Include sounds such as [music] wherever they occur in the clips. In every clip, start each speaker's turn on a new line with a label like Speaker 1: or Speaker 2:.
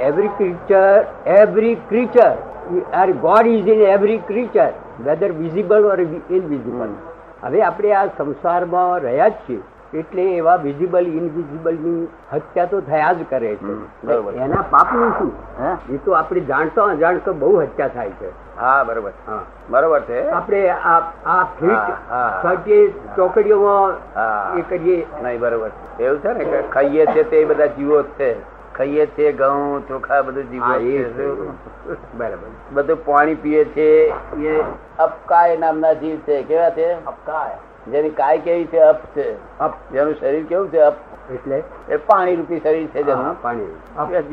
Speaker 1: every creature, every creature, our God is in every creature, whether visible or invisible. હવે આપણે આ સંસારમાં રહ્યા જ છીએ એટલે એવા વિઝિબલ ઇનવિઝિબલની હત્યા તો થયા જ કરે છે. એના પાપનું શું? એ તો આપણે જાણતો અજાણતો બહુ હત્યા થાય છે.
Speaker 2: હા બરોબર.
Speaker 1: હા.
Speaker 2: બરોબર છે.
Speaker 1: આપણે આ આ ફીટ. ચોકડીઓમાં એ કરીએ.
Speaker 2: નહીં બરોબર. એવું છે ને કે ખાઈએ છે તે બધા જીવો છે. ખાઈએ છે ઘઉં ચોખા બધું જીવો?
Speaker 1: બરાબર.
Speaker 2: બધું પાણી પીએ છે એ અપકાય નામના જીવ છે. કેવા છે? અપકાય. જેની કાય કેવી છે? અપ છે.
Speaker 1: અપ.
Speaker 2: જેનું શરીર કેવું છે? અપ.
Speaker 1: એટલે?
Speaker 2: એ પાણી રૂપી શરીર છે જેનું.
Speaker 1: પાણી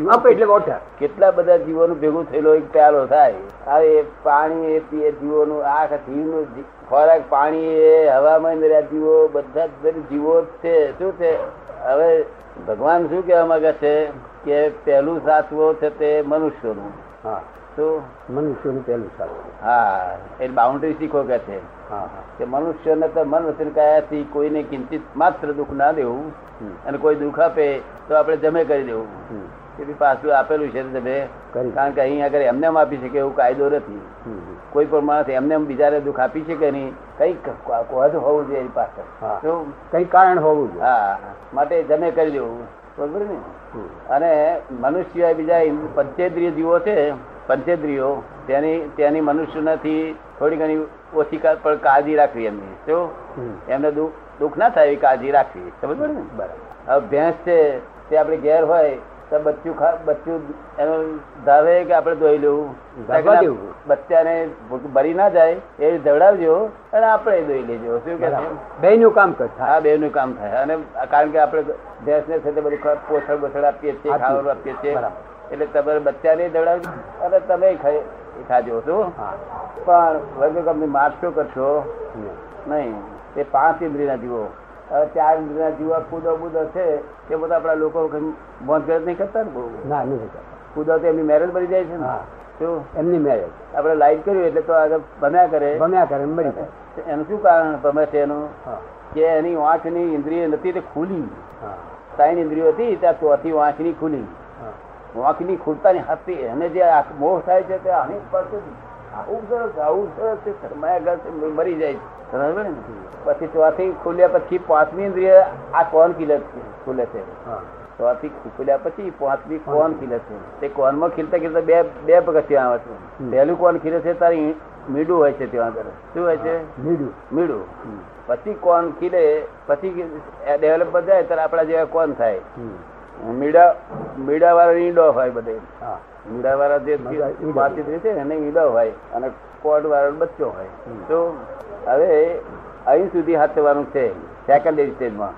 Speaker 2: અપ.
Speaker 1: એટલે વોટર
Speaker 2: કેટલા બધા જીવોનું ભેગું થયેલો એક પ્યાલો થાય. હવે એ પાણી એ પીએ જીવોનું આખ જીવનું ખોરાક પાણી એ હવામાં રહ્યા જીવો બધા જ બધી જીવો છે. શું છે? હવે ભગવાન શું કહેવા માંગે છે કે પહેલું સાચવો છે તે મનુષ્યનું.
Speaker 1: હા.
Speaker 2: શું
Speaker 1: મનુષ્યનું પહેલું સારું
Speaker 2: હા એ બાઉન્ડ્રી શીખો કે છે. કે મનુષ્યને તો મન વચન કાયાથી કોઈને કિંચિત માત્ર દુઃખ ના દેવું અને કોઈ દુઃખ આપે તો આપણે જમે કરી દેવું. તેથી પાછું આપેલું છે તમે. કારણ કે અહીં આગળ એમને આપી શકે એવું કાયદો નથી. કોઈ પણ માણસ એમને એમ બીજાને દુઃખ આપી શકે નહીં કંઈક કોહદ હોવું જોઈએ એની પાસે
Speaker 1: હા.
Speaker 2: શું?
Speaker 1: કઈ કારણ હોવું જોઈએ.
Speaker 2: હા માટે જમે કરી દેવું. બરોબર ને? અને મનુષ્ય બીજા પંચેન્દ્રિય જીવો છે પંચેન્દ્રિયો તેની તેની મનુષ્યનાથી થોડી ઘણી ઓછી પણ કાળજી રાખવી એમની શું એમને દુઃખ દુઃખ ના થાય એવી કાળજી રાખવી સમજ પડે ને?
Speaker 1: બરાબર.
Speaker 2: હવે ભેંસ છે તે આપણે ઘેર હોય તો બચ્ચું ખા બચ્ચું એનું ધાવે કે આપણે ધોઈ લેવું? બચ્ચાને ભરી ના જાય એ ધવડાવજો અને આપણે ધોઈ લેજો. શું કે છે?
Speaker 1: બે નું કામ કરતા
Speaker 2: હા બે નું કામ થાય. અને કારણ કે આપણે ભેંસને સાથે બધું ખ- પોછડ બોછડ આપીએ છીએ. ખાવાનું આપીએ છીએ. એટલે તમારે બચ્ચાને ધવડાવજો અને તમે ખાઈ ખાજો શું? પણ વર્ગ કંપની મારશો કરશો? નહીં. તે પાંચ ઇન્દ્રિયના જીવો. ચાર ઇન્દ્રિયના જીવા કૂદો બુદો છે તે બધા આપણા લોકો મોંઘગત નહીં કરતા ને બહુ.
Speaker 1: ના નહીં કરતા.
Speaker 2: કૂદો તો એમની મેરેજ બની જાય છે ને?
Speaker 1: હા.
Speaker 2: શું?
Speaker 1: એમની મેરેજ
Speaker 2: આપણે લાઈટ કર્યું એટલે તો આગળ બન્યા કરે.
Speaker 1: ભમ્યા કરે મરી જાય.
Speaker 2: એનું શું કારણ ભમે છે એનું? કે એની વાંખની ઇન્દ્રિય નથી તે ખુલી. સાઈન ઇન્દ્રિયો હતી ત્યાં ચોથી વાંચની ખુલી. વાંખની ખુલતાની હતી એને જે મોહ થાય છે તે આની પાસે આવું સરસ આવું સરસ છે શરમાયા ઘર છે, મરી જાય છે. પછી ચોથી ખુલ્યા પછી પાંચમી ઇન્દ્રિય આ કોણ ખીલે ખુલે છે. ચોથી ખુલ્યા પછી પાંચમી કોણ ખીલે છે? તે કોનમાં ખીલતા ખીલતા બે બે પગથિયા આવે છે. પહેલું કોણ ખીલે છે? તારી મીડું હોય છે ત્યાં આગળ. શું હોય છે?
Speaker 1: મીડું.
Speaker 2: મીડું. પછી કોણ ખીલે? પછી ડેવલપ જાય ત્યારે આપણા જેવા કોણ થાય. મીડા મીડા વાળા ઈંડો હોય બધે.
Speaker 1: હા.
Speaker 2: મીડા વાળા જે. વાતચીત છે એને ઈંડો હોય અને કોડ વાળો બચ્ચો હોય. તો હવે અહીં સુધી હાથવાનું છે સેકન્ડરી સ્ટેજમાં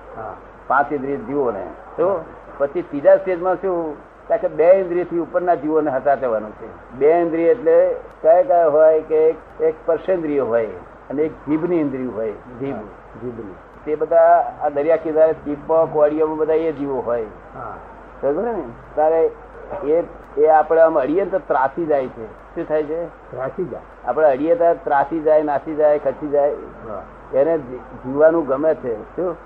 Speaker 2: પાંચ ઇન્દ્રિય જીવોને. તો પછી ત્રીજા સ્ટેજમાં શું? કારણ કે બે ઇન્દ્રિયથી ઉપરના જીવોને હટાવવાનું છે. બે ઇન્દ્રિય એટલે કયા કયા હોય કે એક- એક સ્પર્શેન્દ્રિય હોય અને એક જીભની ઇન્દ્રિય હોય. જીભ.
Speaker 1: જીભની.
Speaker 2: તે બધા આ દરિયા કિનારે જીભમાં કોળીઓમાં બધા એ જીવો હોય. સમજો ને? તારે એ એ આપણે આમ અડીએ તો ત્રાસી જાય છે. શું થાય છે?
Speaker 1: ત્રાસી જાય.
Speaker 2: આપણે અડીએ તો ત્રાસી જાય નાસી જાય ખસી જાય. એને જીવવાનું ગમે છે. શું?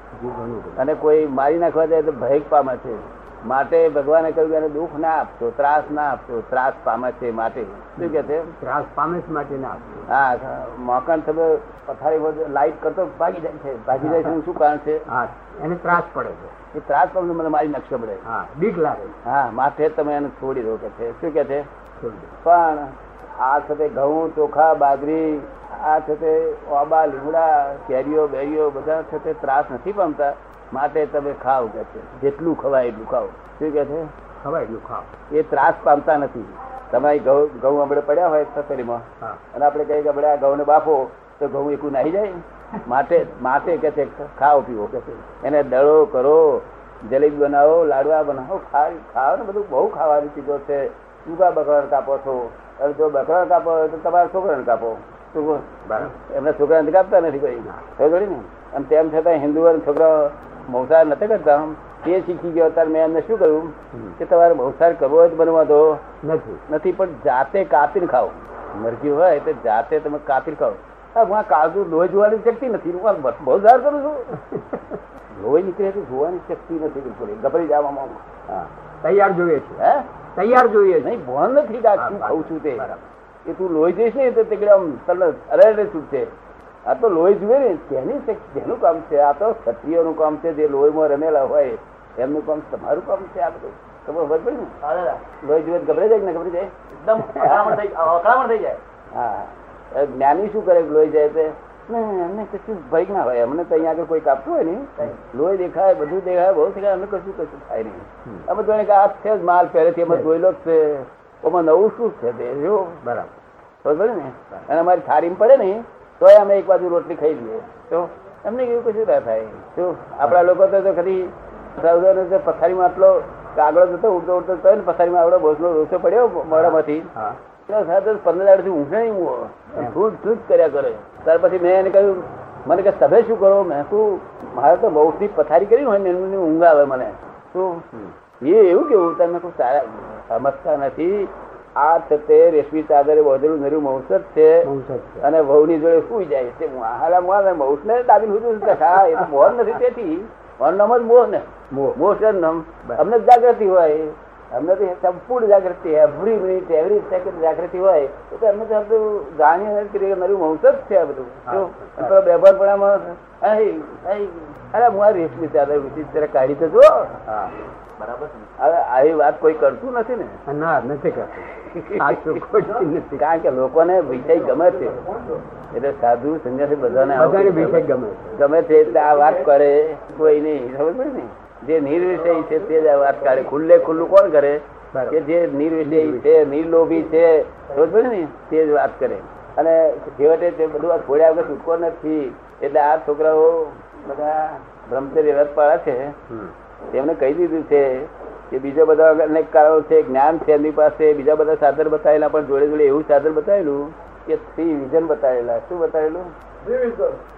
Speaker 2: અને કોઈ મારી નાખવા જાય તો ભય પામે છે. માટે ભગવાને કહ્યું કે દુઃખ ના આપશો ત્રાસ ના આપશો ત્રાસ પામે છે માટે. શું કે છે?
Speaker 1: ત્રાસ પામે છે માટે ના આપવું.
Speaker 2: હા મોકન તમે પથારી લાઈટ કરતો ભાગી જાય છે. ભાગી જાય છે શું કારણ છે?
Speaker 1: હા એને ત્રાસ પડે છે.
Speaker 2: એ ત્રાસ પામે મને મારી નકશો પડે
Speaker 1: હા બીક લાગે.
Speaker 2: હા માટે તમે એને છોડી દો કે છે. શું કે છે? પણ આ સાથે ઘઉં ચોખા બાજરી આ સાથે ઓબા લીમડા કેરીઓ બેરીઓ બધા તે ત્રાસ નથી પામતા. માટે તમે ખાવ કે છે. જેટલું ખવાય એટલું ખાવ. શું કે છે?
Speaker 1: ખવાય એટલું ખાવ.
Speaker 2: એ ત્રાસ પામતા નથી. તમારી ઘઉં ઘઉં આપણે પડ્યા હોય
Speaker 1: સસરીમાં
Speaker 2: અને આપણે કહીએ કે આપણે આ ઘઉંને બાફો તો ઘઉં એકું નાહી જાય. માટે માટે કે છે ખાઓ પીવો કે છે. એને દળો કરો જલેબી બનાવો લાડવા બનાવો ખાવ ખાવ ને બધું બહુ ખાવાની ચીજો છે. જુગા બકરણ કાપો છો? અને જો બકરા કાપો તો તમારા છોકરાને કાપો. એમના છોકરાને કાપતા નથી કોઈ. ખબર ને? અને તેમ છતાં હિન્દુ છોકરા મૌસાર નથી કરતા તે શીખી ગયો ત્યારે મેં એમને શું કહ્યું કે તમારે મૌસાર કરવો હોય તો
Speaker 1: નથી.
Speaker 2: નથી પણ જાતે કાપીને ખાઓ. મરજી હોય તો જાતે તમે કાપીને ખાઓ. હા કાજુ લોહી જોવાની શક્તિ નથી. હું બહુ સાર કરું છું. [laughs] લોહી નીકળે તો જોવાની શક્તિ નથી બિલકુલ. ગભરી જવામાં હા.
Speaker 1: તૈયાર જોઈએ છે.
Speaker 2: હે?
Speaker 1: તૈયાર જોઈએ
Speaker 2: નહીં ભણ નથી ખાઉં છું તે. એ તું લોહી જઈશ ને તો તે આમ તને અરે છૂટશે આ તો લોહી જુએ ને તેની જેનું તેનું કામ છે આ તો ક્ષત્રિયોનું કામ છે જે લોહીમાં રમેલા હોય એમનું કામ તમારું કામ છે આ બધું. ખબર ખબર પડી ને લોહી જુએ તો ગભરાઈ જાય કે ના ગભરાઈ જાય?
Speaker 3: એકદમ અકળામણ થઈ જાય
Speaker 2: હા જ્ઞાની શું કરે લોહી જાય તે ને એમને કશું ભય ના હોય. અમને તો અહીંયા આગળ કોઈ કાપતું હોય ને લોહી દેખાય બધું દેખાય બહુ દેખાય અમને કશું કશું થાય નહીં. અમે તો કે આ છે જ માલ પહેલેથી અમે જોયેલો જ છે. એમાં નવું શું છે તે? જો.
Speaker 1: બરાબર.
Speaker 2: ખબર પડી ને? અને અમારી થાળીમાં પડે ને તોય અમે એક બાજુ રોટલી ખાઈ લઈએ તો એમને એવું કશું ના થાય તો આપણા લોકો તો તો ખરી પથારીમાં આટલો કાગળો જતો ઉડતો ઉડતો તો ને પથારીમાં આવડો બોસનો રોસો પડ્યો મોડામાંથી પંદર દાડથી ઊંઘે નહીં હું છૂટ છૂટ કર્યા કરે. ત્યાર પછી મેં એને કહ્યું મને કે તમે શું કરો? મેં શું મારે તો બહુ થી પથારી કરી હોય ને એની ઊંઘ આવે મને. શું એ એવું કેવું? તમે કોઈ સારા સમજતા નથી. આ છે તે રેશમી ચાદરે બોધેલું નર્યું મૌસ જ છે. અને વહુની જોડે સુઈ જાય છે. હાલા મોહ મૌસ ને દાબી લીધું છે. હા એ તો મોહ નથી તેથી. મોહ નમ જ મોહ ને
Speaker 1: મોહ.
Speaker 2: છે નામ. અમને જાગૃતિ હોય. અમને તો સંપૂર્ણ જાગૃતિ એવરી મિનિટ એવરી સેકન્ડ જાગૃતિ હોય. તો અમને તો બધું જાણીએ નથી કે નરું વંશ જ છે આ બધું.
Speaker 1: હા.
Speaker 2: બેભાર પેલો બેભાનપણામાં અરે હું આ રેશમી ચાદર વિશે કાઢી તો જો
Speaker 1: હા.
Speaker 3: બરાબર
Speaker 2: હવે આવી વાત કોઈ કરતું નથી ને?
Speaker 1: ના નથી કરતું.
Speaker 2: કારણ કે લોકોને વિષય ગમે છે. એટલે સાધુ સંન્યાસી બધાને
Speaker 1: બધાને વિષય ગમે
Speaker 2: ગમે છે એટલે આ વાત કરે. કોઈ નહીં ખબર પડે ને? જે નિર્વિષય છે તે જ આ વાત કરે. ખુલ્લે ખુલ્લું કોણ કરે? કે જે નિર્વિષય છે નિર્લોભી છે ખબર પડે ને? તે જ વાત કરે. અને છેવટે તે બધું આ છોડ્યા વગર છૂટકો નથી. એટલે આ છોકરાઓ બધા બ્રહ્મચર્ય વ્રત પાળા છે.
Speaker 1: હમ.
Speaker 2: કહી દીધું છે કે બીજા બધા અનેક કારણો છે જ્ઞાન છે એમની પાસે બીજા બધા સાધન બતાવેલા પણ જોડે જોડે એવું સાધન બતાવેલું કે થ્રી વિઝન બતાવેલા. શું બતાવેલું?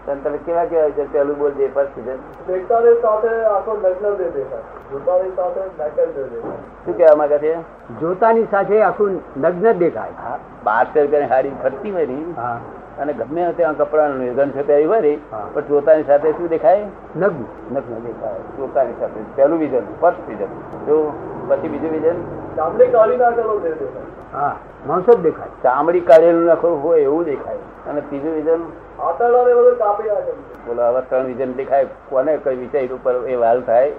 Speaker 2: તંત્ર તમે કેવા કેવા છે? પેલું બોલ દે ફર્સ્ટ વિઝન
Speaker 3: સાથે આખો નગ્ન દે જોતાની સાથે દે
Speaker 2: શું કહેવા માંગે છે?
Speaker 1: જોતાની સાથે આખું નગ્ન દેખાય.
Speaker 2: હા બારસો હારી હાડી ફરતી હોય ને.
Speaker 1: હા.
Speaker 2: અને ગમે ત્યાં કપડા નિર્ગન છે પહેરી હોય ને પણ જોતાની સાથે શું દેખાય?
Speaker 1: નગ્ન.
Speaker 2: નગ્ન દેખાય. જોતાની સાથે. પહેલું વિઝન ફર્સ્ટ વિઝન જો પછી બીજું વિઝન
Speaker 3: ચામડી કાઢી નાખેલો
Speaker 1: હા માણસો જ દેખાય.
Speaker 2: ચામડી કાઢેલું નાખો હોય એવું દેખાય. અને ત્રીજું વિઝન
Speaker 3: નાખેલું
Speaker 2: બોલો આવા ત્રણ વિઝન દેખાય. કોને કઈ વિચાર ઉપર એ વાલ થાય?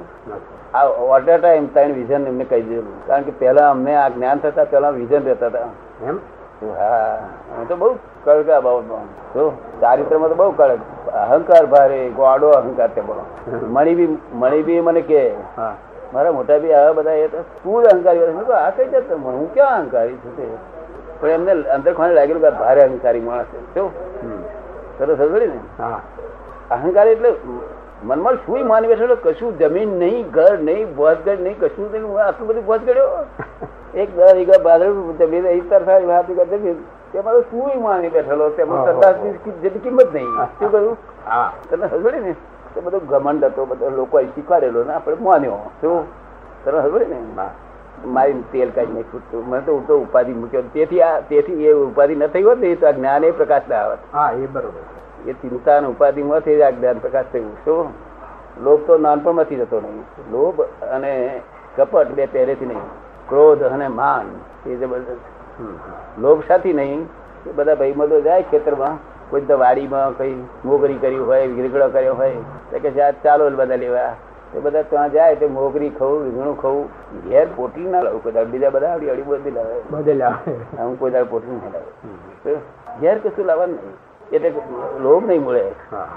Speaker 2: આ ઓટ ટાઈમ ત્રણ વિઝન એમને કહી દીધેલું. કારણ કે પહેલા અમને આ જ્ઞાન થતા પહેલા વિઝન રહેતા હતા.
Speaker 1: એમ?
Speaker 2: હા. અમે તો બહુ કડક આ બાબતમાં. તો ચારિત્રમાં તો બહુ કડક. અહંકાર ભારે ગોડો અહંકાર તે બોલો. મણી બી મણી બી મને કે.
Speaker 1: હા.
Speaker 2: મારા મોટા બી આવા બધા એ તો તું જ અહંકારી હોય. તો આ કઈ જતો હું ક્યાં અહંકારી છું તે? પણ એમને અંદર ખાને લાગેલું કે ભારે અહંકારી માણસ છે. શું? સરસ સમજણી ને?
Speaker 1: હા.
Speaker 2: અહંકાર એટલે મનમાં શું માની બેઠેલો કશું જમીન નહીં ઘર નહીં ભોજગઢ નહીં કશું નહીં. હું આટલું બધું ભોજ કર્યો એક દસ વીઘા બાદળ જમીન હાથ વીઘા મારો શું માની બેઠેલો? તેમાં સરદારની જેટલી કિંમત નહીં. શું કહ્યું?
Speaker 1: હા.
Speaker 2: તને હસબડી ને? તે બધો ઘમંડ હતો બધો લોકો શીખવાડેલો ને આપણે માન્યો. શું? તને હસબડી ને? મારી તેલ કાઢી નાખ્યું. તું. મને તો ઉલટો ઉપાધિ મૂક્યો. તેથી આ તેથી એ ઉપાધિ ન થઈ હોત ને તો આ જ્ઞાન એ પ્રકાશ ના આવત.
Speaker 1: હા એ બરોબર.
Speaker 2: એ ચિંતા અને ઉપાધિમાંથી જ આ જ્ઞાન પ્રકાશ થયું. શું? લોભ તો નાનપણમાંથી જતો નહીં. લોભ અને કપટ બે પહેરેથી નહીં. ક્રોધ અને માન એ જબરદસ્ત
Speaker 1: હમ.
Speaker 2: લોભ સાથી નહીં એ બધા ભાઈબંધો જાય ખેતરમાં કોઈ તો વાડીમાં કઈ મોગરી કરી હોય ગીરગડો કર્યો હોય તો કે જા ચાલો બધા લેવા. એ બધા ત્યાં જાય તો મોગરી ખવું રીંગણું ખવું ઘેર પોટલી ના લાવું કોઈ. બીજા બધા આવડી અડી બધી લાવે.
Speaker 1: બદલ્યા
Speaker 2: હું કોઈ દાડ પોટલી ના લાવે. ઘેર કશું લાવવાનું નહીં. એટલે લોભ નહીં મળે.
Speaker 1: હા.